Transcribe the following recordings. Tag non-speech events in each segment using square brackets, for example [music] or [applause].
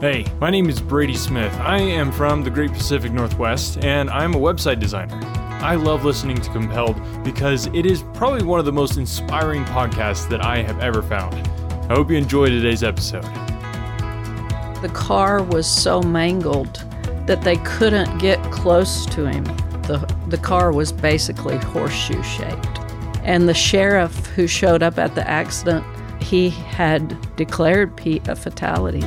Hey, my name is Brady Smith. I am from the Great Pacific Northwest, and I'm a website designer. I love listening to Compelled because it is probably one of the most inspiring podcasts that I have ever found. I hope you enjoy today's episode. The car was so mangled that they couldn't get close to him. The, the car was basically horseshoe shaped. And the sheriff who showed up at the accident, he had declared Pete a fatality.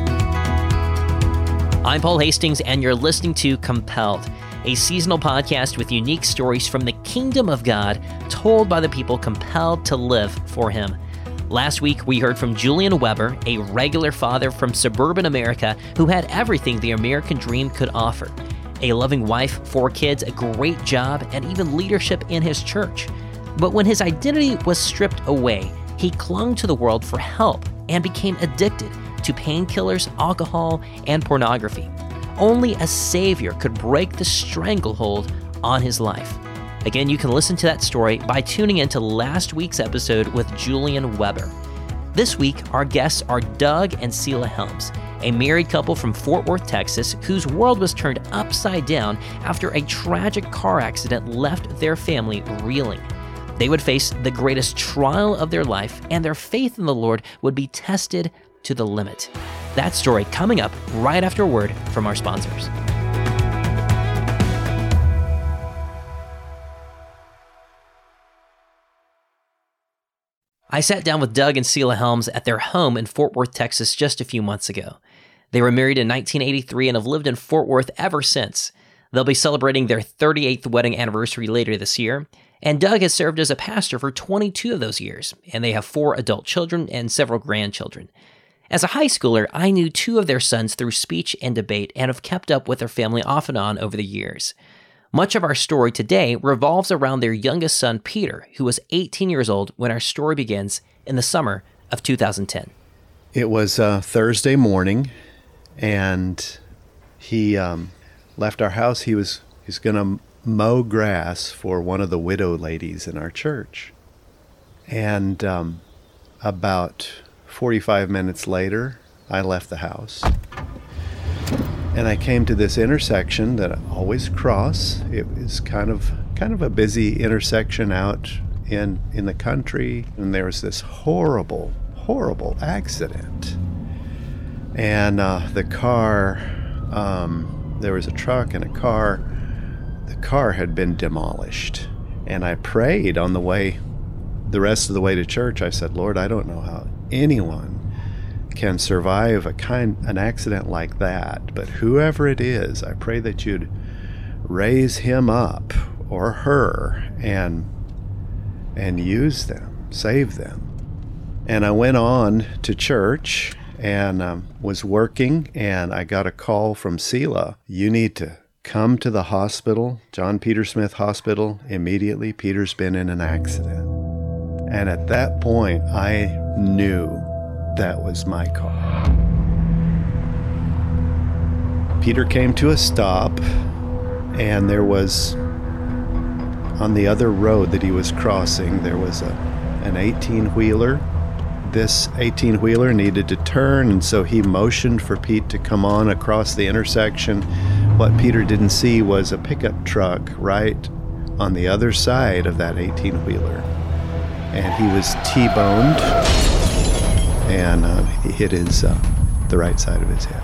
I'm Paul Hastings, and you're listening to Compelled, a seasonal podcast with unique stories from the kingdom of God told by the people compelled to live for Him. Last week, we heard from Julian Weber, a regular father from suburban America who had everything the American dream could offer a loving wife, four kids, a great job, and even leadership in his church. But when his identity was stripped away, he clung to the world for help and became addicted to painkillers, alcohol, and pornography. Only a Savior could break the stranglehold on his life. Again, you can listen to that story by tuning into last week's episode with Julian Weber. This week, our guests are Doug and Selah Helms, a married couple from Fort Worth, Texas, whose world was turned upside down after a tragic car accident left their family reeling. They would face the greatest trial of their life, and their faith in the Lord would be tested to the limit. That story coming up right after a word from our sponsors. I sat down with Doug and Selah Helms at their home in Fort Worth, Texas just a few months ago. They were married in 1983 and have lived in Fort Worth ever since. They'll be celebrating their 38th wedding anniversary later this year, and Doug has served as a pastor for 22 of those years, and they have four adult children and several grandchildren. As a high schooler, I knew two of their sons through speech and debate and have kept up with their family off and on over the years. Much of our story today revolves around their youngest son, Peter, who was 18 years old when our story begins in the summer of 2010. It was uh, Thursday morning, and he um, left our house. He was he's going to mow grass for one of the widow ladies in our church, and um, about 45 minutes later, I left the house. And I came to this intersection that I always cross. It was kind of kind of a busy intersection out in in the country, and there was this horrible, horrible accident. And uh, the car, um, there was a truck and a car. The car had been demolished, and I prayed on the way, the rest of the way to church. I said, Lord, I don't know how anyone can survive a kind an accident like that but whoever it is i pray that you'd raise him up or her and and use them save them. And i went on to church and um, was working and i got a call from selah you need to come to the hospital john peter smith hospital immediately. Peter's been in an accident and at that point i knew that was my car. Peter came to a stop, and there was on the other road that he was crossing, there was a, an 18 wheeler. This 18 wheeler needed to turn, and so he motioned for Pete to come on across the intersection. What Peter didn't see was a pickup truck right on the other side of that 18 wheeler. And he was T boned and uh, he hit his uh, the right side of his head.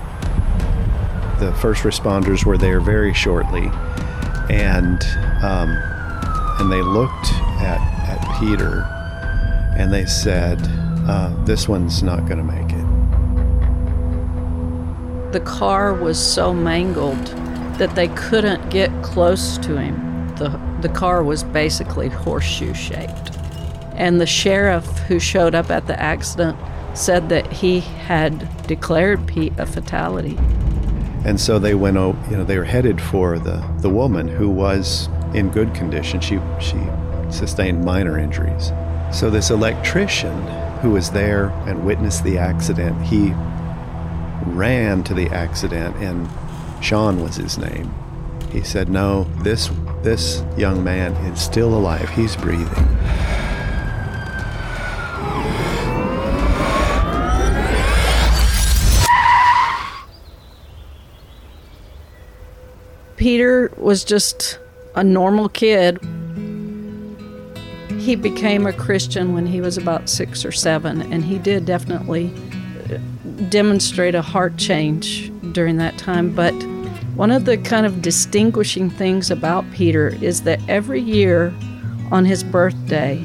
The first responders were there very shortly, and um, and they looked at at Peter, and they said, uh, "This one's not going to make it." The car was so mangled that they couldn't get close to him. The, the car was basically horseshoe shaped. And the sheriff who showed up at the accident said that he had declared Pete a fatality. And so they went, over, you know, they were headed for the, the woman who was in good condition. She, she sustained minor injuries. So this electrician who was there and witnessed the accident, he ran to the accident and Sean was his name. He said, "No, this this young man is still alive. He's breathing." Peter was just a normal kid. He became a Christian when he was about six or seven, and he did definitely uh, demonstrate a heart change during that time. But one of the kind of distinguishing things about Peter is that every year on his birthday,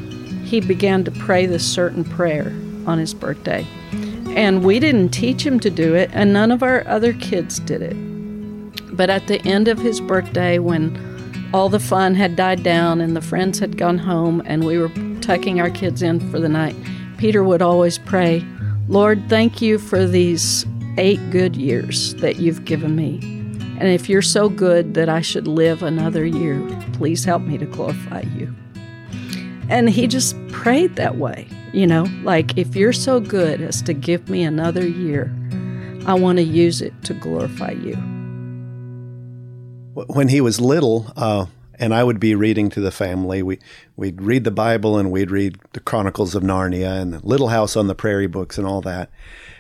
he began to pray this certain prayer on his birthday. And we didn't teach him to do it, and none of our other kids did it. But at the end of his birthday, when all the fun had died down and the friends had gone home and we were tucking our kids in for the night, Peter would always pray, Lord, thank you for these eight good years that you've given me. And if you're so good that I should live another year, please help me to glorify you. And he just prayed that way, you know, like if you're so good as to give me another year, I want to use it to glorify you when he was little, uh, and I would be reading to the family, we we'd read the Bible and we'd read the Chronicles of Narnia and Little House on the Prairie books and all that.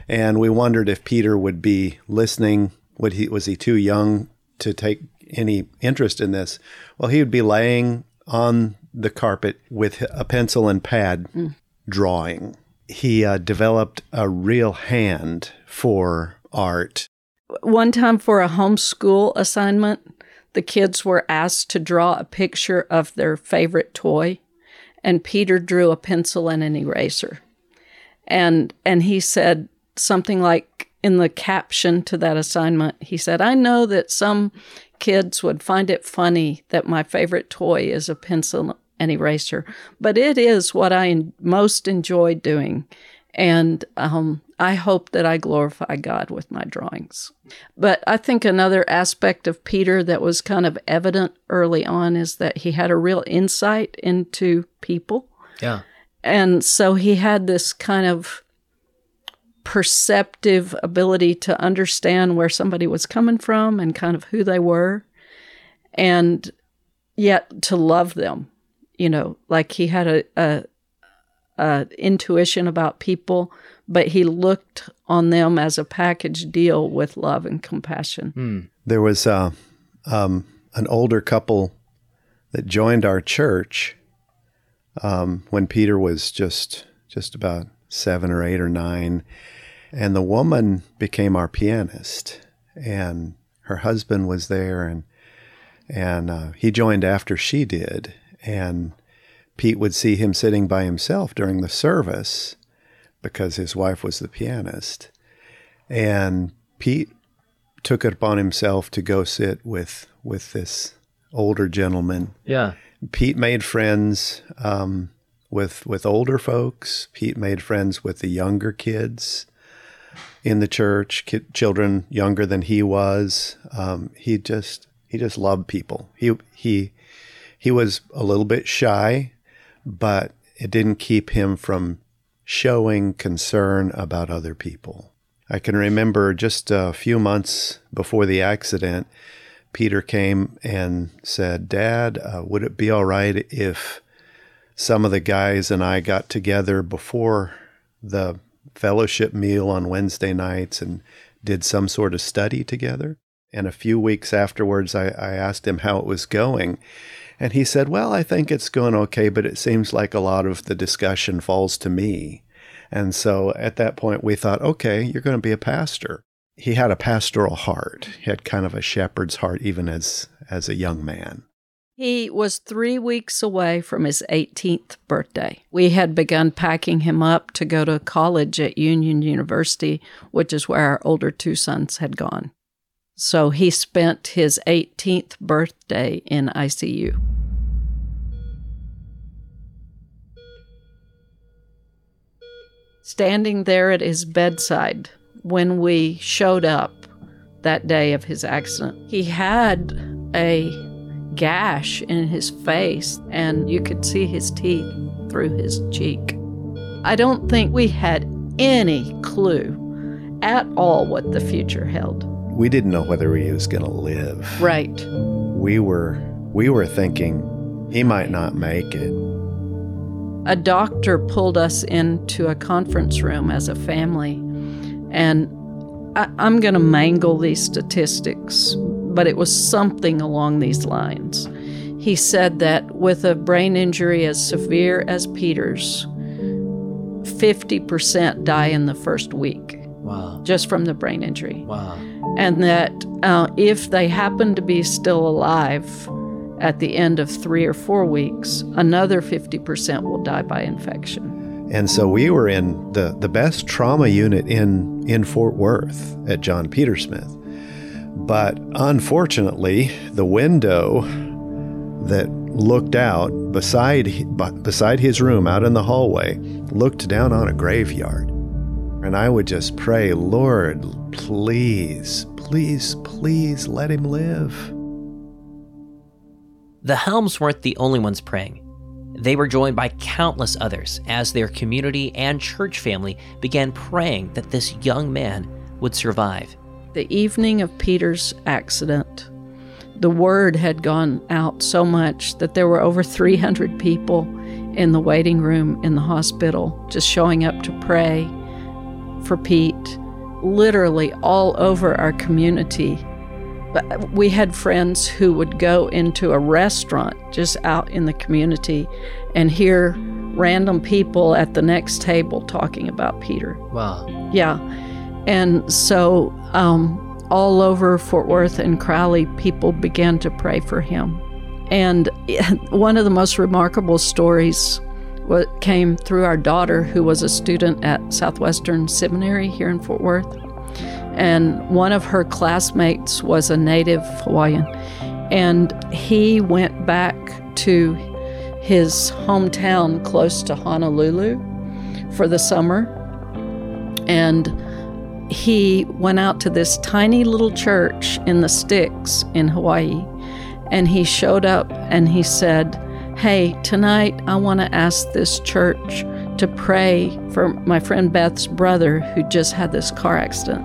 And we wondered if Peter would be listening. Would he was he too young to take any interest in this? Well, he would be laying on the carpet with a pencil and pad mm. drawing. He uh, developed a real hand for art. One time for a homeschool assignment, the kids were asked to draw a picture of their favorite toy, and Peter drew a pencil and an eraser. And and he said something like in the caption to that assignment, he said, "I know that some kids would find it funny that my favorite toy is a pencil and eraser, but it is what I most enjoy doing." And um, I hope that I glorify God with my drawings. But I think another aspect of Peter that was kind of evident early on is that he had a real insight into people. Yeah. And so he had this kind of perceptive ability to understand where somebody was coming from and kind of who they were, and yet to love them. You know, like he had a, a, a intuition about people but he looked on them as a package deal with love and compassion. Mm. There was uh, um, an older couple that joined our church um, when Peter was just just about seven or eight or nine, and the woman became our pianist, and her husband was there, and and uh, he joined after she did, and Pete would see him sitting by himself during the service because his wife was the pianist. And Pete took it upon himself to go sit with with this older gentleman. Yeah. Pete made friends um, with with older folks. Pete made friends with the younger kids in the church, kid, children younger than he was. Um, he just he just loved people. He he he was a little bit shy, but it didn't keep him from showing concern about other people. I can remember just a few months before the accident, Peter came and said, Dad, uh, would it be all right if some of the guys and I got together before the fellowship meal on Wednesday nights and did some sort of study together? And a few weeks afterwards, I, I asked him how it was going. And he said, Well, I think it's going okay, but it seems like a lot of the discussion falls to me. And so at that point, we thought, okay, you're going to be a pastor. He had a pastoral heart. He had kind of a shepherd's heart, even as, as a young man. He was three weeks away from his 18th birthday. We had begun packing him up to go to college at Union University, which is where our older two sons had gone. So he spent his 18th birthday in ICU. Standing there at his bedside when we showed up that day of his accident, he had a gash in his face, and you could see his teeth through his cheek. I don't think we had any clue at all what the future held we didn't know whether he was going to live. Right. We were we were thinking he might not make it. A doctor pulled us into a conference room as a family, and I, I'm going to mangle these statistics, but it was something along these lines. He said that with a brain injury as severe as Peter's, 50% die in the first week. Wow. Just from the brain injury. Wow. And that uh, if they happen to be still alive at the end of three or four weeks, another 50% will die by infection. And so we were in the, the best trauma unit in, in Fort Worth at John Peter Smith. But unfortunately, the window that looked out beside beside his room out in the hallway looked down on a graveyard. And I would just pray, Lord, please, please, please let him live. The Helms weren't the only ones praying. They were joined by countless others as their community and church family began praying that this young man would survive. The evening of Peter's accident, the word had gone out so much that there were over 300 people in the waiting room in the hospital just showing up to pray for Pete, literally all over our community. But we had friends who would go into a restaurant just out in the community and hear random people at the next table talking about Peter. Wow. Yeah. And so um, all over Fort Worth and Crowley, people began to pray for him. And [laughs] one of the most remarkable stories came through our daughter, who was a student at Southwestern Seminary here in Fort Worth. And one of her classmates was a native Hawaiian. And he went back to his hometown close to Honolulu for the summer. And he went out to this tiny little church in the sticks in Hawaii and he showed up and he said, Hey, tonight I want to ask this church to pray for my friend Beth's brother who just had this car accident.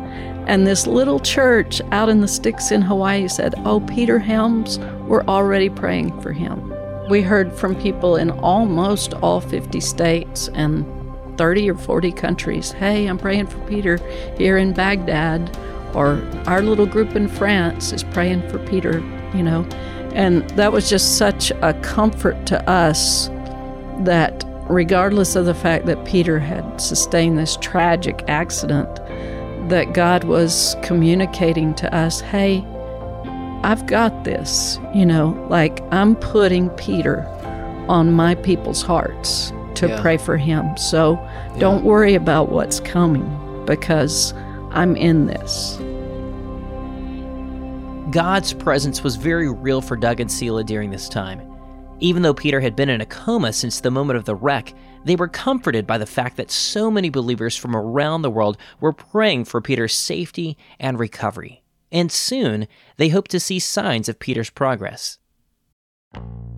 And this little church out in the sticks in Hawaii said, Oh, Peter Helms, we're already praying for him. We heard from people in almost all 50 states and 30 or 40 countries. Hey, I'm praying for Peter here in Baghdad, or our little group in France is praying for Peter, you know. And that was just such a comfort to us that regardless of the fact that Peter had sustained this tragic accident, that God was communicating to us, hey, I've got this, you know, like I'm putting Peter on my people's hearts to yeah. pray for him. So yeah. don't worry about what's coming because I'm in this. God's presence was very real for Doug and Selah during this time. Even though Peter had been in a coma since the moment of the wreck, they were comforted by the fact that so many believers from around the world were praying for Peter's safety and recovery. And soon, they hoped to see signs of Peter's progress.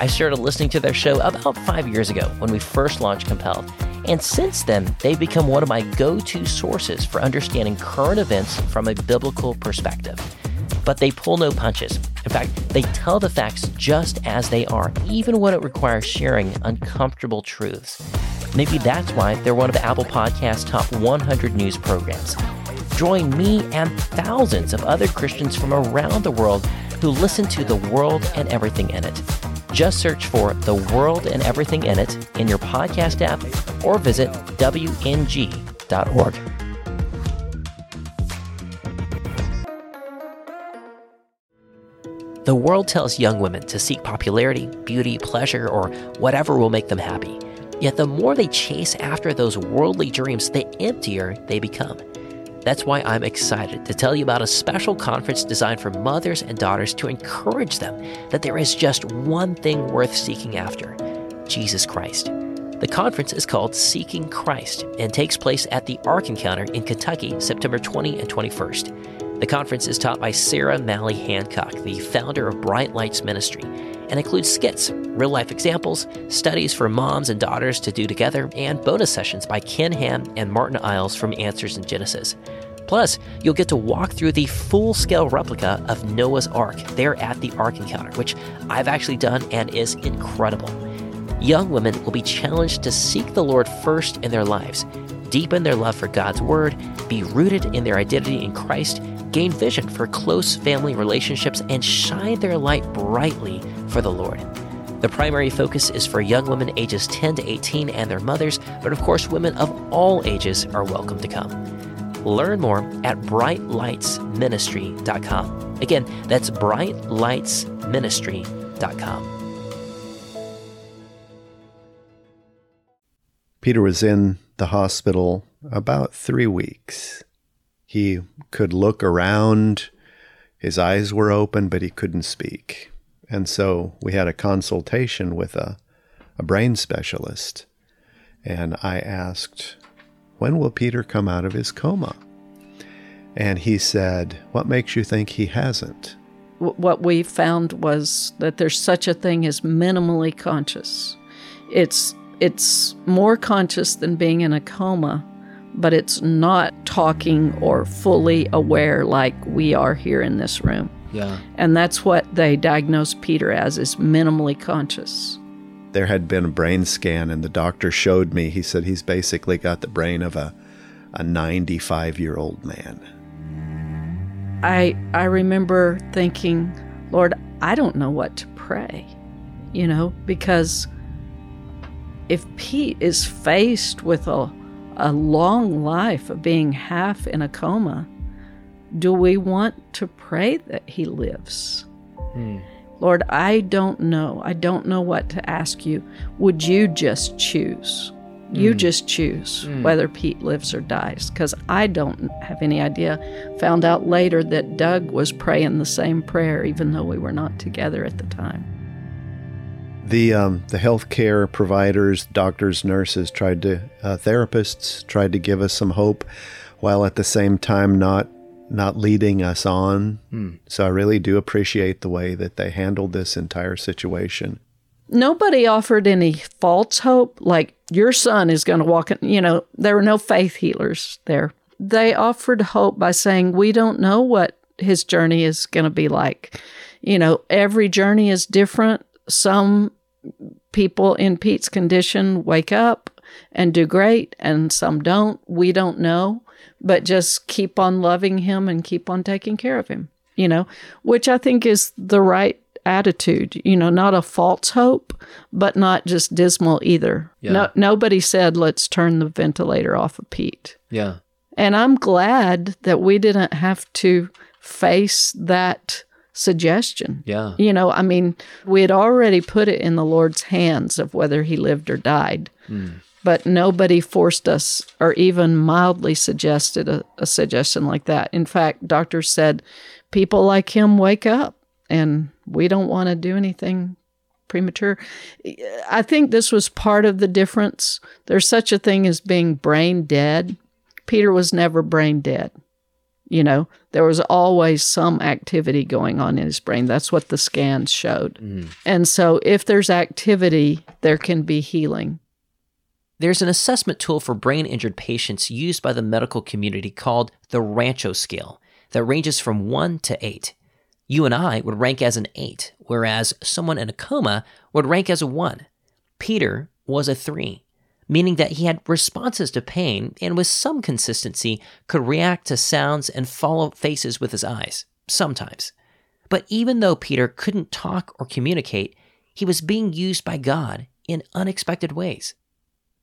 I started listening to their show about five years ago when we first launched Compelled and since then, they've become one of my go to sources for understanding current events from a biblical perspective. But they pull no punches. In fact, they tell the facts just as they are, even when it requires sharing uncomfortable truths. Maybe that's why they're one of Apple Podcast's Top 100 news programs. Join me and thousands of other Christians from around the world who listen to the world and everything in it. Just search for The World and Everything in It in your podcast app or visit WNG.org. The world tells young women to seek popularity, beauty, pleasure, or whatever will make them happy. Yet the more they chase after those worldly dreams, the emptier they become. That's why I'm excited to tell you about a special conference designed for mothers and daughters to encourage them that there is just one thing worth seeking after Jesus Christ. The conference is called Seeking Christ and takes place at the Ark Encounter in Kentucky, September 20 and 21st. The conference is taught by Sarah Mally Hancock, the founder of Bright Lights Ministry, and includes skits, real life examples, studies for moms and daughters to do together, and bonus sessions by Ken Ham and Martyn Iles from Answers in Genesis. Plus, you'll get to walk through the full scale replica of Noah's Ark there at the Ark Encounter, which I've actually done and is incredible. Young women will be challenged to seek the Lord first in their lives, deepen their love for God's Word, be rooted in their identity in Christ, gain vision for close family relationships, and shine their light brightly for the Lord. The primary focus is for young women ages 10 to 18 and their mothers, but of course, women of all ages are welcome to come. Learn more at brightlightsministry.com. Again, that's brightlightsministry.com. Peter was in the hospital about three weeks. He could look around, his eyes were open, but he couldn't speak. And so we had a consultation with a, a brain specialist. And I asked, When will Peter come out of his coma? And he said, What makes you think he hasn't? What we found was that there's such a thing as minimally conscious. It's it's more conscious than being in a coma, but it's not talking or fully aware like we are here in this room. Yeah. And that's what they diagnosed Peter as is minimally conscious. There had been a brain scan and the doctor showed me he said he's basically got the brain of a a 95 year old man. I I remember thinking, Lord, I don't know what to pray. You know, because if Pete is faced with a, a long life of being half in a coma, do we want to pray that he lives? Hmm. Lord, I don't know. I don't know what to ask you. Would you just choose? You mm. just choose mm. whether Pete lives or dies, because I don't have any idea. Found out later that Doug was praying the same prayer, even though we were not together at the time. The um, the healthcare providers, doctors, nurses tried to, uh, therapists tried to give us some hope, while at the same time not not leading us on. Mm. So I really do appreciate the way that they handled this entire situation. Nobody offered any false hope, like your son is going to walk in. You know, there were no faith healers there. They offered hope by saying, We don't know what his journey is going to be like. You know, every journey is different. Some people in Pete's condition wake up and do great, and some don't. We don't know, but just keep on loving him and keep on taking care of him, you know, which I think is the right attitude, you know, not a false hope, but not just dismal either. Yeah. No, nobody said, let's turn the ventilator off of Pete. Yeah. And I'm glad that we didn't have to face that suggestion. Yeah. You know, I mean, we had already put it in the Lord's hands of whether he lived or died. Mm. But nobody forced us or even mildly suggested a, a suggestion like that. In fact, doctors said people like him wake up and we don't want to do anything premature. I think this was part of the difference. There's such a thing as being brain dead. Peter was never brain dead. You know, there was always some activity going on in his brain. That's what the scans showed. Mm. And so, if there's activity, there can be healing. There's an assessment tool for brain injured patients used by the medical community called the Rancho scale that ranges from 1 to 8. You and I would rank as an 8, whereas someone in a coma would rank as a 1. Peter was a 3 meaning that he had responses to pain and with some consistency could react to sounds and follow faces with his eyes, sometimes. But even though Peter couldn't talk or communicate, he was being used by God in unexpected ways.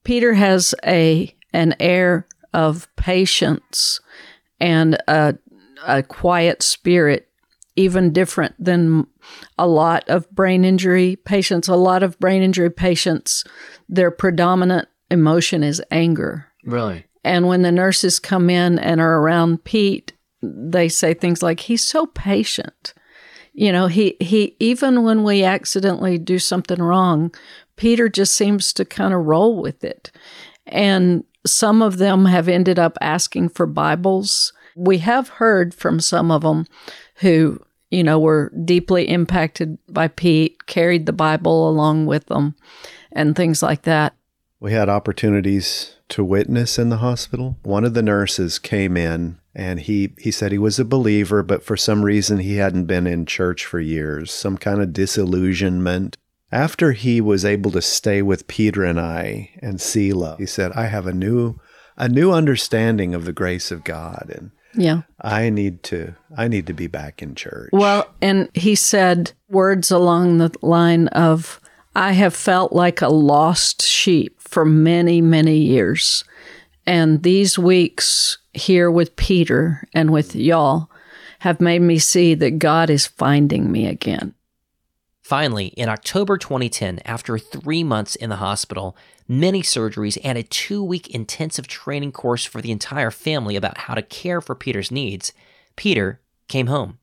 Peter has a an air of patience and a, a quiet spirit even different than a lot of brain injury patients. A lot of brain injury patients, their predominant emotion is anger. Really? And when the nurses come in and are around Pete, they say things like, he's so patient. You know, he, he, even when we accidentally do something wrong, Peter just seems to kind of roll with it. And some of them have ended up asking for Bibles. We have heard from some of them who, you know, were deeply impacted by Pete, carried the Bible along with them, and things like that. We had opportunities to witness in the hospital. One of the nurses came in and he, he said he was a believer, but for some reason he hadn't been in church for years, some kind of disillusionment. After he was able to stay with Peter and I and Selah, he said, I have a new a new understanding of the grace of God and Yeah. I need to I need to be back in church. Well, and he said words along the line of, I have felt like a lost sheep for many, many years. And these weeks here with Peter and with y'all have made me see that God is finding me again. Finally, in October 2010, after three months in the hospital, many surgeries, and a two week intensive training course for the entire family about how to care for Peter's needs, Peter came home.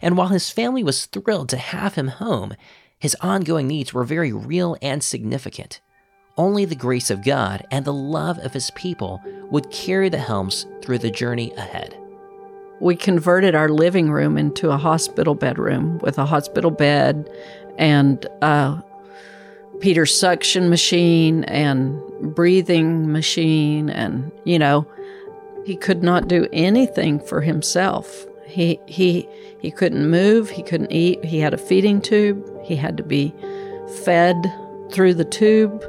And while his family was thrilled to have him home, his ongoing needs were very real and significant. Only the grace of God and the love of his people would carry the Helms through the journey ahead. We converted our living room into a hospital bedroom with a hospital bed and uh, Peter's suction machine and breathing machine. And, you know, he could not do anything for himself. He, he, he couldn't move, he couldn't eat, he had a feeding tube, he had to be fed through the tube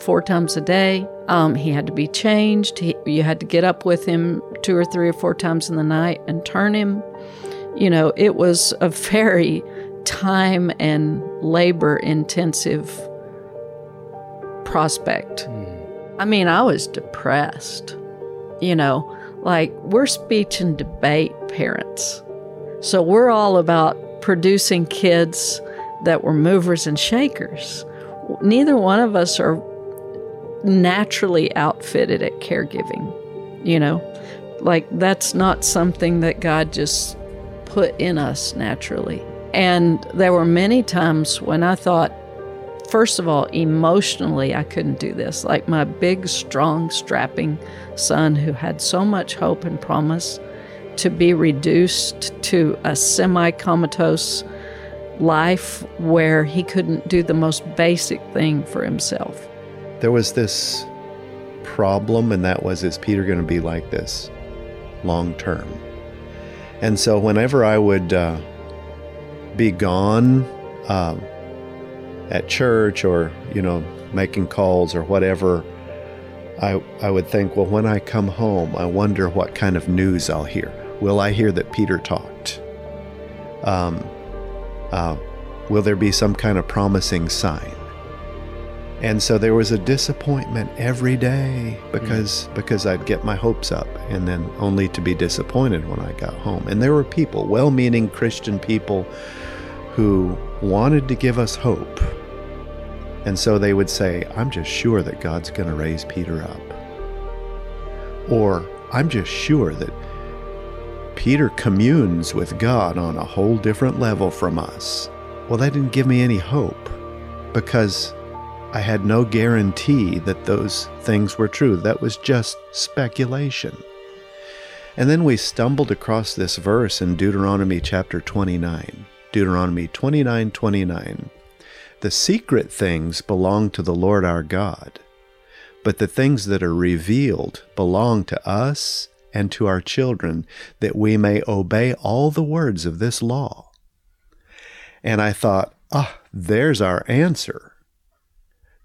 four times a day. Um, he had to be changed. He, you had to get up with him two or three or four times in the night and turn him. You know, it was a [laughs] very time and labor intensive prospect. I mean, I was depressed. You know, like we're speech and debate parents. So we're all about producing kids that were movers and shakers. Neither one of us are naturally outfitted at caregiving, you know? Like that's not something that God just put in us naturally. And there were many times when I thought, first of all, emotionally, I couldn't do this. Like my big, strong, strapping son who had so much hope and promise to be reduced to a semi comatose life where he couldn't do the most basic thing for himself. There was this problem, and that was is Peter going to be like this long term? And so, whenever I would uh, be gone um, at church or, you know, making calls or whatever, I, I would think, well, when I come home, I wonder what kind of news I'll hear. Will I hear that Peter talked? Um, uh, will there be some kind of promising sign? And so there was a disappointment every day because because I'd get my hopes up and then only to be disappointed when I got home. And there were people, well-meaning Christian people who wanted to give us hope. And so they would say, "I'm just sure that God's going to raise Peter up." Or, "I'm just sure that Peter communes with God on a whole different level from us." Well, that didn't give me any hope because I had no guarantee that those things were true. That was just speculation. And then we stumbled across this verse in Deuteronomy chapter 29. Deuteronomy 29 29. The secret things belong to the Lord our God, but the things that are revealed belong to us and to our children, that we may obey all the words of this law. And I thought, ah, there's our answer.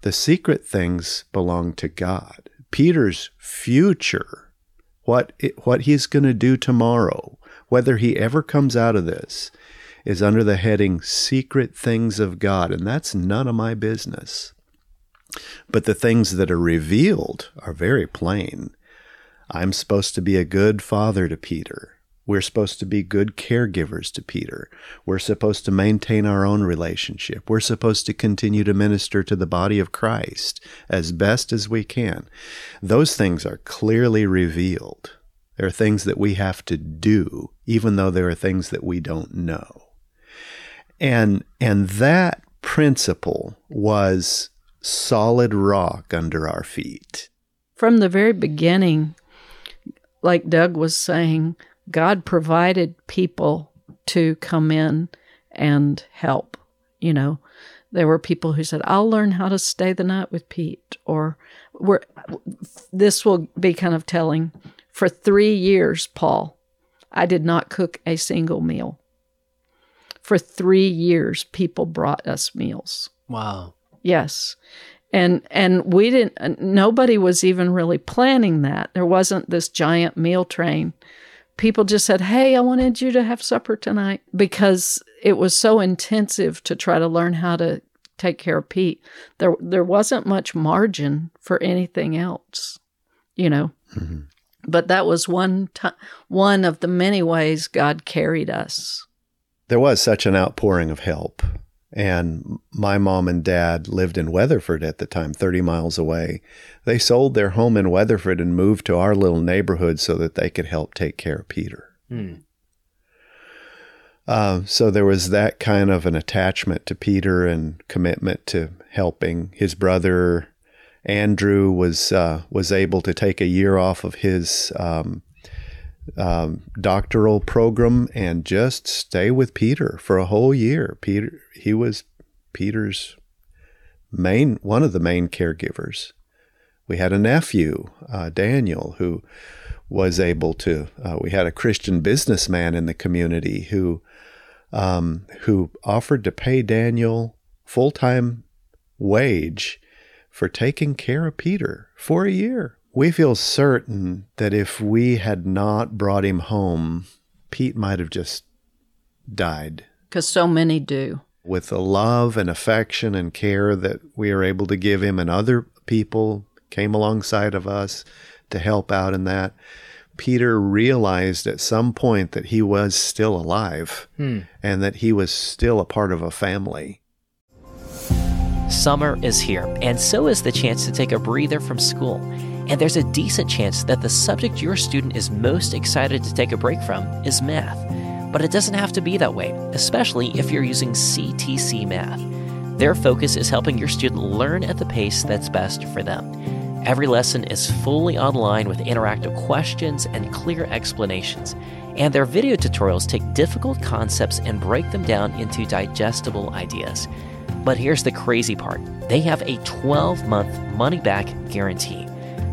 The secret things belong to God. Peter's future, what it, what he's going to do tomorrow, whether he ever comes out of this, is under the heading secret things of God, and that's none of my business. But the things that are revealed are very plain. I'm supposed to be a good father to Peter. We're supposed to be good caregivers to Peter. We're supposed to maintain our own relationship. We're supposed to continue to minister to the body of Christ as best as we can. Those things are clearly revealed. There are things that we have to do, even though there are things that we don't know. And, and that principle was solid rock under our feet. From the very beginning, like Doug was saying, God provided people to come in and help. You know, there were people who said, I'll learn how to stay the night with Pete, or we're, this will be kind of telling. For three years, Paul, I did not cook a single meal. For three years, people brought us meals. Wow. Yes. And and we didn't nobody was even really planning that. There wasn't this giant meal train. People just said, "Hey, I wanted you to have supper tonight" because it was so intensive to try to learn how to take care of Pete. There there wasn't much margin for anything else, you know. Mm-hmm. But that was one t- one of the many ways God carried us. There was such an outpouring of help and my mom and dad lived in Weatherford at the time, 30 miles away. They sold their home in Weatherford and moved to our little neighborhood so that they could help take care of Peter. Hmm. Uh, so there was that kind of an attachment to Peter and commitment to helping. His brother Andrew was uh, was able to take a year off of his um, um, doctoral program and just stay with Peter for a whole year. Peter, he was Peter's main, one of the main caregivers. We had a nephew, uh, Daniel, who was able to. Uh, we had a Christian businessman in the community who, um, who offered to pay Daniel full time wage for taking care of Peter for a year. We feel certain that if we had not brought him home, Pete might have just died. Because so many do. With the love and affection and care that we are able to give him, and other people came alongside of us to help out in that. Peter realized at some point that he was still alive hmm. and that he was still a part of a family. Summer is here, and so is the chance to take a breather from school. And there's a decent chance that the subject your student is most excited to take a break from is math. But it doesn't have to be that way, especially if you're using CTC Math. Their focus is helping your student learn at the pace that's best for them. Every lesson is fully online with interactive questions and clear explanations. And their video tutorials take difficult concepts and break them down into digestible ideas. But here's the crazy part they have a 12 month money back guarantee.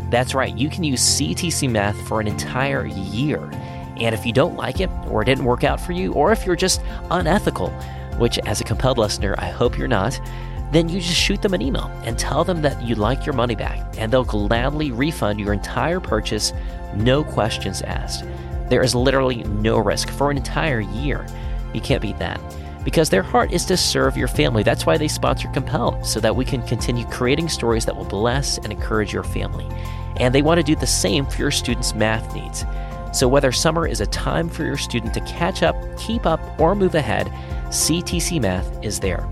That's right, you can use CTC Math for an entire year. And if you don't like it, or it didn't work out for you, or if you're just unethical, which as a compelled listener, I hope you're not, then you just shoot them an email and tell them that you'd like your money back, and they'll gladly refund your entire purchase, no questions asked. There is literally no risk for an entire year. You can't beat that. Because their heart is to serve your family. That's why they sponsor Compelled, so that we can continue creating stories that will bless and encourage your family and they want to do the same for your students' math needs. So, whether summer is a time for your student to catch up, keep up, or move ahead, CTC Math is there.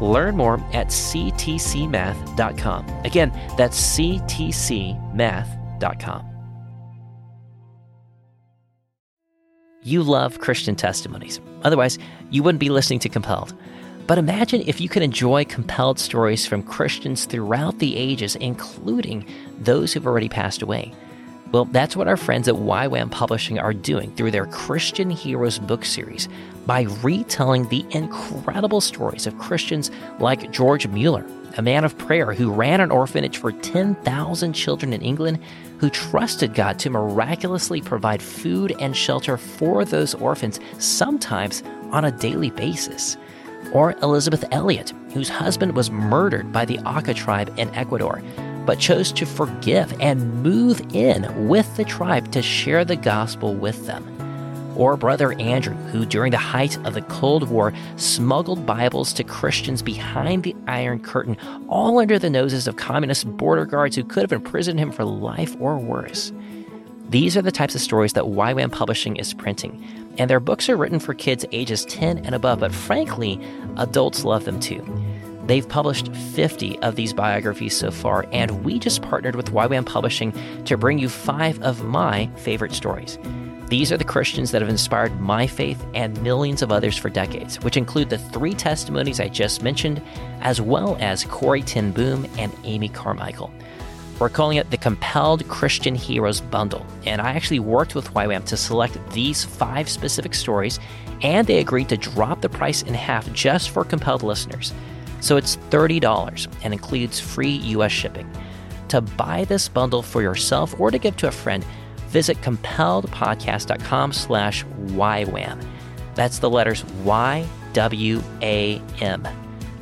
Learn more at ctcmath.com. Again, that's ctcmath.com. You love Christian testimonies. Otherwise, you wouldn't be listening to Compelled. But imagine if you could enjoy compelled stories from Christians throughout the ages, including those who've already passed away. Well, that's what our friends at YWAM Publishing are doing through their Christian Heroes book series by retelling the incredible stories of Christians like George Mueller, a man of prayer who ran an orphanage for 10,000 children in England, who trusted God to miraculously provide food and shelter for those orphans, sometimes on a daily basis. Or Elisabeth Elliot, whose husband was murdered by the Auca tribe in Ecuador, but chose to forgive and move in with the tribe to share the gospel with them. Or Brother Andrew, who during the height of the Cold War smuggled Bibles to Christians behind the Iron Curtain, all under the noses of communist border guards who could have imprisoned him for life or worse. These are the types of stories that YWAM Publishing is printing, and their books are written for kids ages 10 and above, but frankly, adults love them too. They've published 50 of these biographies so far, and we just partnered with YWAM Publishing to bring you five of my favorite stories. These are the Christians that have inspired my faith and millions of others for decades, which include the three testimonies I just mentioned, as well as Corrie ten Boom and Amy Carmichael. We're calling it the Compelled Christian Heroes Bundle, and I actually worked with YWAM to select these five specific stories and they agreed to drop the price in half just for compelled listeners. So it's $30 and includes free US shipping. To buy this bundle for yourself or to give to a friend, visit compelledpodcast.com slash YWAM. That's the letters Y-W-A-M.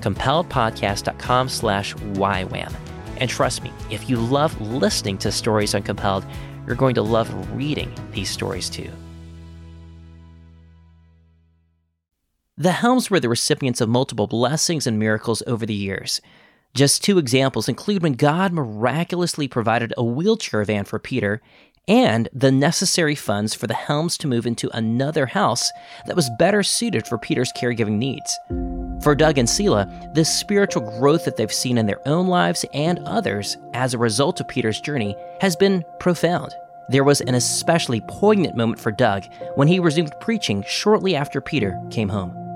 compelledpodcast.com slash YWAM. And trust me, if you love listening to stories on Compelled, you're going to love reading these stories too. The Helms were the recipients of multiple blessings and miracles over the years. Just two examples include when God miraculously provided a wheelchair van for Peter and the necessary funds for the Helms to move into another house that was better suited for Peter's caregiving needs. For Doug and Selah, the spiritual growth that they've seen in their own lives and others as a result of Peter's journey has been profound. There was an especially poignant moment for Doug when he resumed preaching shortly after Peter came home.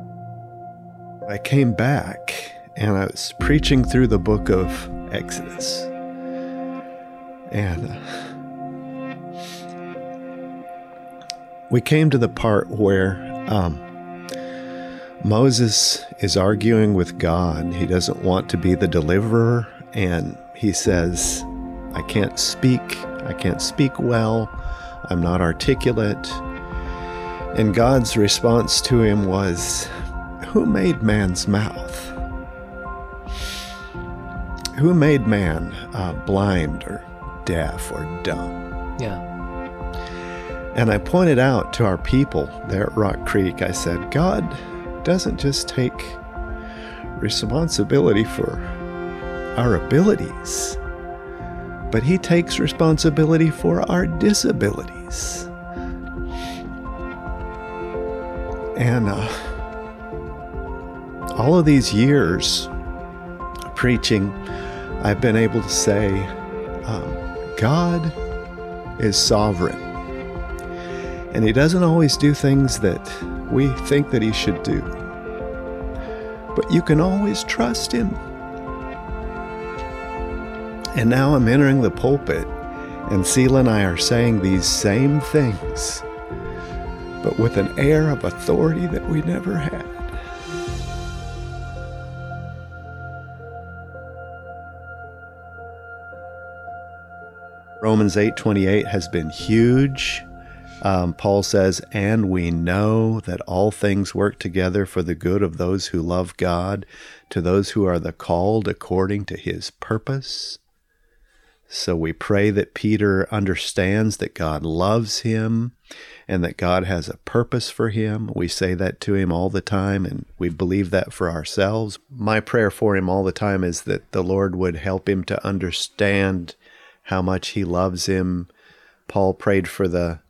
I came back and I was preaching through the book of Exodus. And uh, we came to the part where um, Moses is arguing with God. He doesn't want to be the deliverer, and he says, I can't speak. I can't speak well. I'm not articulate. And God's response to him was, Who made man's mouth? Who made man uh, blind or deaf or dumb? Yeah. And I pointed out to our people there at Rock Creek, I said, God doesn't just take responsibility for our abilities, but He takes responsibility for our disabilities. And uh, all of these years preaching, I've been able to say, um, God is sovereign. And he doesn't always do things that we think that he should do. But you can always trust him. And now I'm entering the pulpit, and Selah and I are saying these same things, but with an air of authority that we never had. Romans 8:28 has been huge um, Paul says, And we know that all things work together for the good of those who love God, to those who are the called according to his purpose. So we pray that Peter understands that God loves him and that God has a purpose for him. We say that to him all the time, and we believe that for ourselves. My prayer for him all the time is that the Lord would help him to understand how much he loves him. Paul prayed for the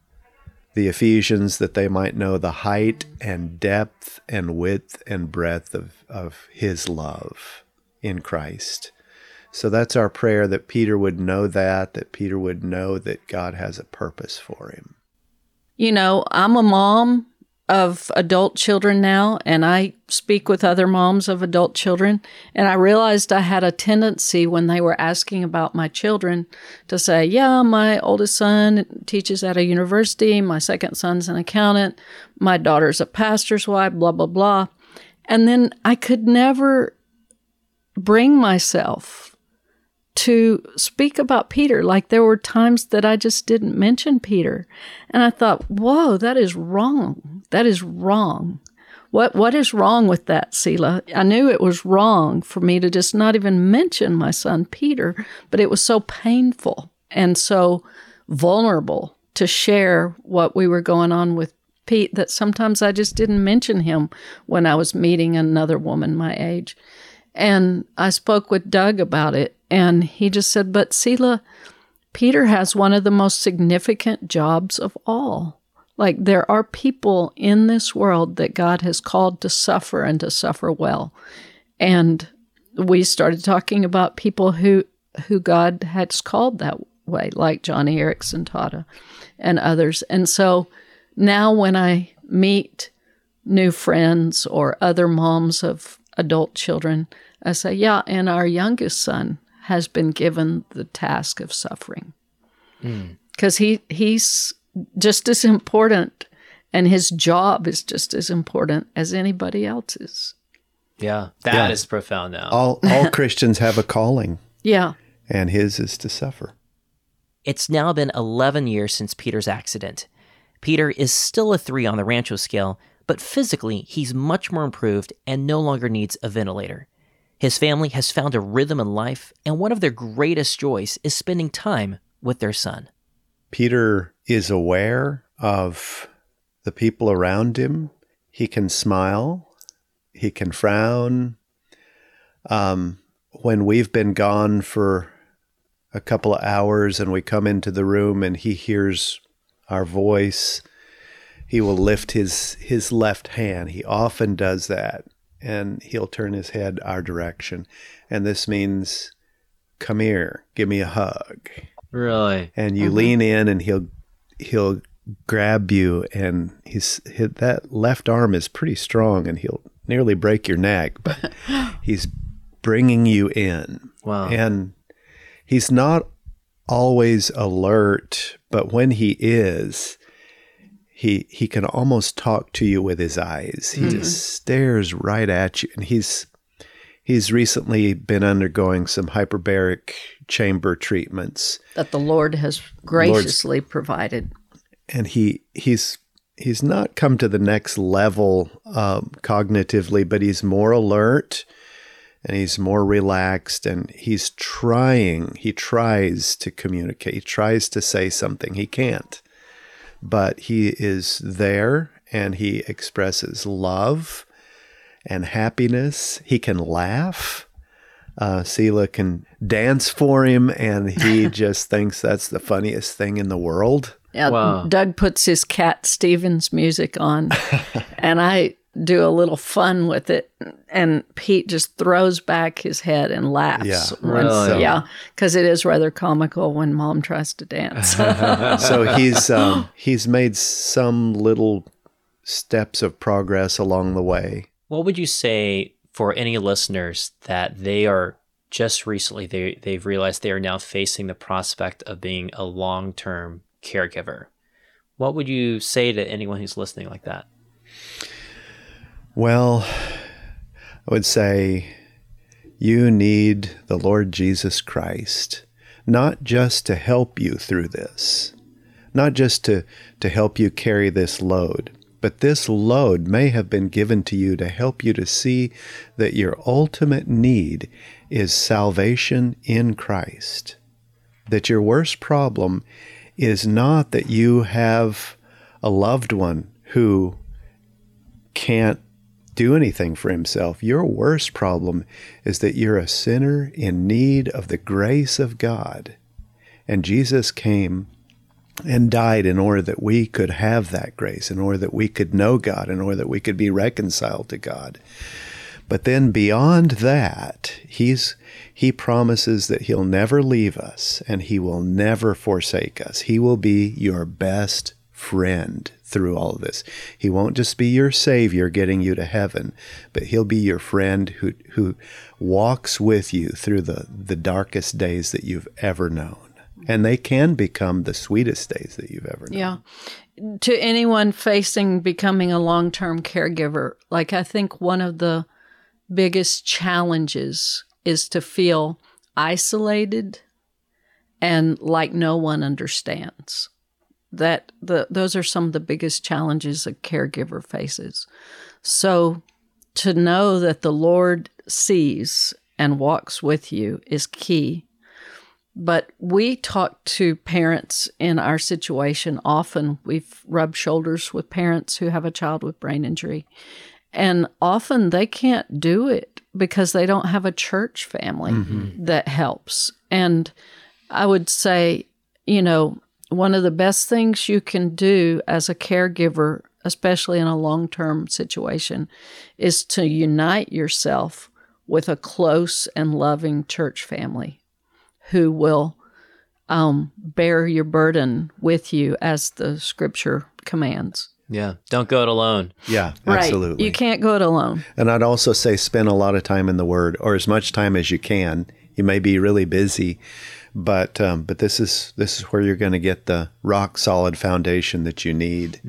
the Ephesians that they might know the height and depth and width and breadth of, of his love in Christ. So that's our prayer that Peter would know that, that Peter would know that God has a purpose for him. You know, I'm a mom of adult children now, and I speak with other moms of adult children. And I realized I had a tendency when they were asking about my children to say, Yeah, my oldest son teaches at a university, my second son's an accountant, my daughter's a pastor's wife, blah, blah, blah. And then I could never bring myself to speak about Peter. Like there were times that I just didn't mention Peter. And I thought, whoa, that is wrong. That is wrong. What what is wrong with that, Selah? I knew it was wrong for me to just not even mention my son Peter, but it was so painful and so vulnerable to share what we were going on with Pete that sometimes I just didn't mention him when I was meeting another woman my age. And I spoke with Doug about it, and he just said, But Selah, Peter has one of the most significant jobs of all. Like, there are people in this world that God has called to suffer and to suffer well. And we started talking about people who, who God has called that way, like Joni Eareckson Tada uh, and others. And so now when I meet new friends or other moms of adult children, I say, yeah, and our youngest son has been given the task of suffering because mm. he he's just as important And his job is just as important as anybody else's. Yeah, that is Yeah. profound now. All [laughs] all Christians have a calling, Yeah. and his is to suffer. It's now been 11 years since Peter's accident. Peter is still a 3 on the Rancho scale, but physically he's much more improved and no longer needs a ventilator. His family has found a rhythm in life, and one of their greatest joys is spending time with their son. Peter is aware of the people around him. He can smile, he can frown. Um, when we've been gone for a couple of hours and we come into the room and he hears our voice, he will lift his his left hand. He often does that, and he'll turn his head our direction. And this means, "Come here, give me a hug." Really? and you mm-hmm. lean in and he'll he'll grab you and he's hit that left arm is pretty strong and he'll nearly break your neck but [laughs] he's bringing you in Wow. and he's not always alert but when he is he he can almost talk to you with his eyes he just stares right at you and he's he's recently been undergoing some hyperbaric chamber treatments That the Lord has graciously provided. and he he's he's not come to the next level um, cognitively, but he's more alert and he's more relaxed and he's trying. He tries to communicate. He tries to say something. He can't, but he is there and he expresses love and happiness. He can laugh. Uh, Selah can dance for him, and he [laughs] just thinks that's the funniest thing in the world. Yeah, Wow. Doug puts his Cat Stevens music on, [laughs] and I do a little fun with it. And Pete just throws back his head and laughs. Yeah, when- really? yeah, because it is rather comical when mom tries to dance. [laughs] [laughs] so he's um, he's made some little steps of progress along the way. What would you say for any listeners that they are just recently they they've realized they are now facing the prospect of being a long-term caregiver? What would you say to anyone who's listening like that? Well, I would say you need the Lord Jesus Christ, not just to help you through this, not just to, to help you carry this load, but this load may have been given to you to help you to see that your ultimate need is salvation in Christ. That your worst problem is not that you have a loved one who can't do anything for himself. Your worst problem is that you're a sinner in need of the grace of God. And Jesus came and died in order that we could have that grace, in order that we could know God, in order that we could be reconciled to God. But then beyond that, he's he promises that he'll never leave us and he will never forsake us. He will be your best friend through all of this. He won't just be your savior getting you to heaven, but he'll be your friend who who walks with you through the the darkest days that you've ever known. And they can become the sweetest days that you've ever known. yeah. To anyone facing becoming a long term caregiver, like I think one of the biggest challenges is to feel isolated and like no one understands. That the those are some of the biggest challenges a caregiver faces. So to know that the Lord sees and walks with you is key. But we talk to parents in our situation often. We've rubbed shoulders with parents who have a child with brain injury. And often they can't do it because they don't have a church family mm-hmm. that helps. And I would say, you know, one of the best things you can do as a caregiver, especially in a long term situation, is to unite yourself with a close and loving church family who will um, bear your burden with you as the scripture commands. Yeah, don't go it alone. Yeah, Right. absolutely. You can't go it alone. And I'd also say spend a lot of time in the Word, or as much time as you can. You may be really busy, but um, but this is this is where you're going to get the rock solid foundation that you need.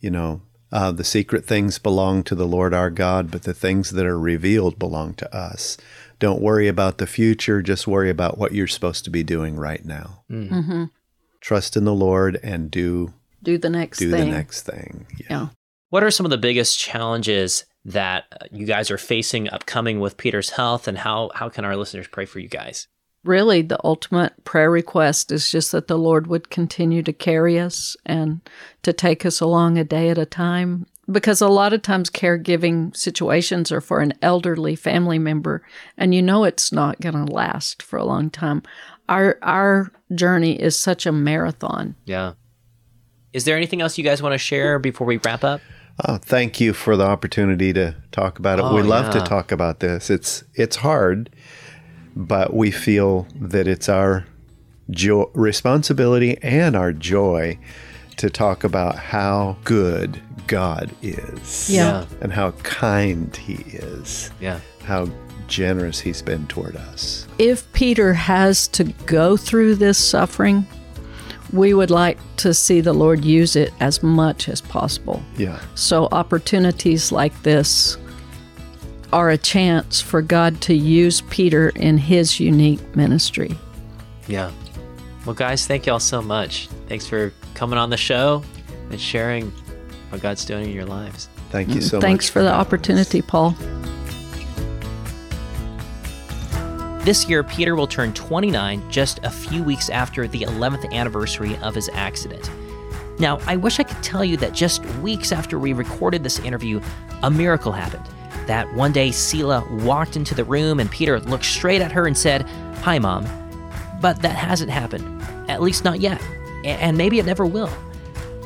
you know, uh, the secret things belong to the Lord our God, but the things that are revealed belong to us. Don't worry about the future, just worry about what you're supposed to be doing right now. Mm-hmm. Trust in the Lord and do Do the next do thing. the next thing. Yeah. What are some of the biggest challenges that uh, you guys are facing upcoming with Peter's health, and how how can our listeners pray for you guys? Really, the ultimate prayer request is just that the Lord would continue to carry us and to take us along a day at a time. Because a lot of times, caregiving situations are for an elderly family member, and you know it's not going to last for a long time. Our our journey is such a marathon. Yeah. Is there anything else you guys want to share before we wrap up? Oh, thank you for the opportunity to talk about it. Oh, we love to talk about this. It's it's hard, but we feel that it's our jo- responsibility and our joy to talk about how good God is. Yeah. And how kind he is. Yeah. How generous he's been toward us. If Peter has to go through this suffering, we would like to see the Lord use it as much as possible. Yeah. So, opportunities like this are a chance for God to use Peter in his unique ministry. Yeah. Well, guys, thank y'all so much. Thanks for coming on the show and sharing what God's doing in your lives. Thank you so much. Thanks for the having us. opportunity, Paul. This year, Peter will turn 29 just a few weeks after the 11th anniversary of his accident. Now, I wish I could tell you that just weeks after we recorded this interview, a miracle happened. That one day, Selah walked into the room and Peter looked straight at her and said, Hi, Mom. But that hasn't happened, at least not yet, and maybe it never will.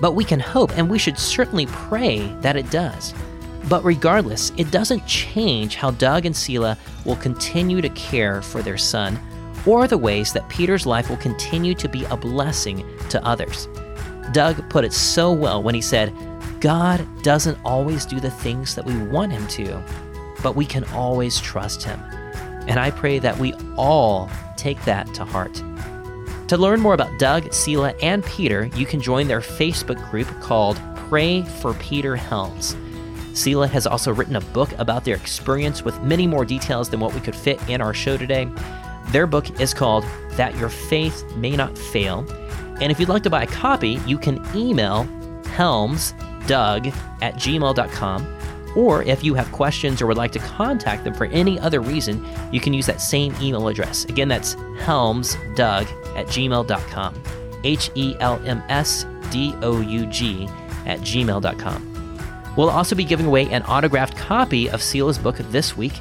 But we can hope, and we should certainly pray that it does. But regardless, it doesn't change how Doug and Selah will continue to care for their son or the ways that Peter's life will continue to be a blessing to others. Doug put it so well when he said, God doesn't always do the things that we want him to, but we can always trust him. And I pray that we all take that to heart. To learn more about Doug, Selah, and Peter, you can join their Facebook group called Pray for Peter Helms. Selah has also written a book about their experience with many more details than what we could fit in our show today. Their book is called That Your Faith May Not Fail. And if you'd like to buy a copy, you can email helmsdoug at gmail.com. Or if you have questions or would like to contact them for any other reason, you can use that same email address. Again, that's helmsdoug at gmail.com. H E L M S D O U G at gmail.com. We'll also be giving away an autographed copy of Selah's book this week.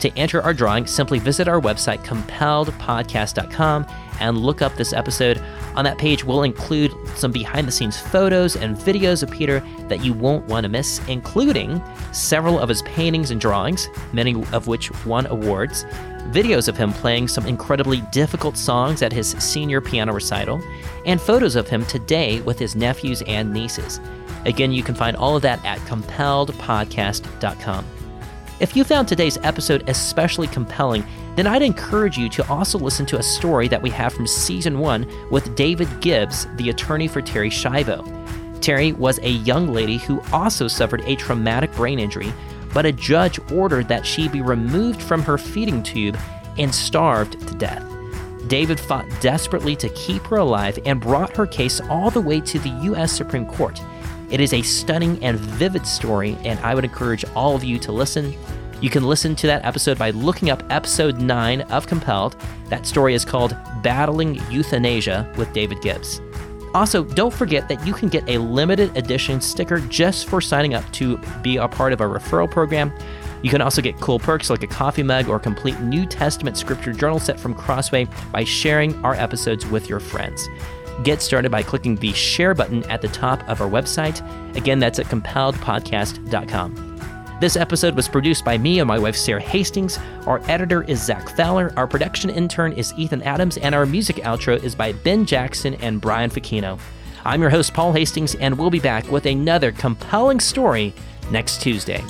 To enter our drawing, simply visit our website, compelledpodcast.com, and look up this episode. On that page, we'll include some behind the scenes photos and videos of Peter that you won't want to miss, including several of his paintings and drawings, many of which won awards, videos of him playing some incredibly difficult songs at his senior piano recital, and photos of him today with his nephews and nieces. Again, you can find all of that at compelledpodcast.com. If you found today's episode especially compelling, then I'd encourage you to also listen to a story that we have from season one with David Gibbs, the attorney for Terri Schiavo. Terry was a young lady who also suffered a traumatic brain injury, but a judge ordered that she be removed from her feeding tube and starved to death. David fought desperately to keep her alive and brought her case all the way to the U.S. Supreme Court. It is a stunning and vivid story, and I would encourage all of you to listen. You can listen to that episode by looking up episode 9 of Compelled. That story is called Battling Euthanasia with David Gibbs. Also, don't forget that you can get a limited edition sticker just for signing up to be a part of our referral program. You can also get cool perks like a coffee mug or complete New Testament scripture journal set from Crossway by sharing our episodes with your friends. Get started by clicking the share button at the top of our website. Again, that's at compelledpodcast.com. This episode was produced by me and my wife Sarah Hastings. Our editor is Zach Fowler. Our production intern is Ethan Adams, and our music outro is by Ben Jackson and Brian Facchino. I'm your host, Paul Hastings, and we'll be back with another compelling story next Tuesday.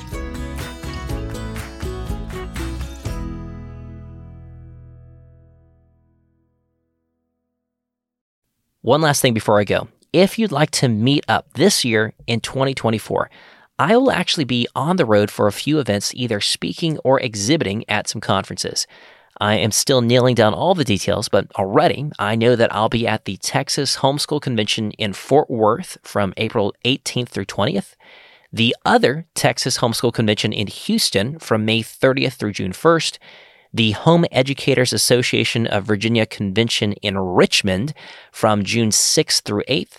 One last thing before I go. if you'd like to meet up this year in 2024, I will actually be on the road for a few events, either speaking or exhibiting at some conferences. I am still nailing down all the details, but already I know that I'll be at the Texas Homeschool Convention in Fort Worth from April 18th through 20th, the other Texas Homeschool Convention in Houston from May 30th through June 1st, the Home Educators Association of Virginia Convention in Richmond from June 6th through 8th.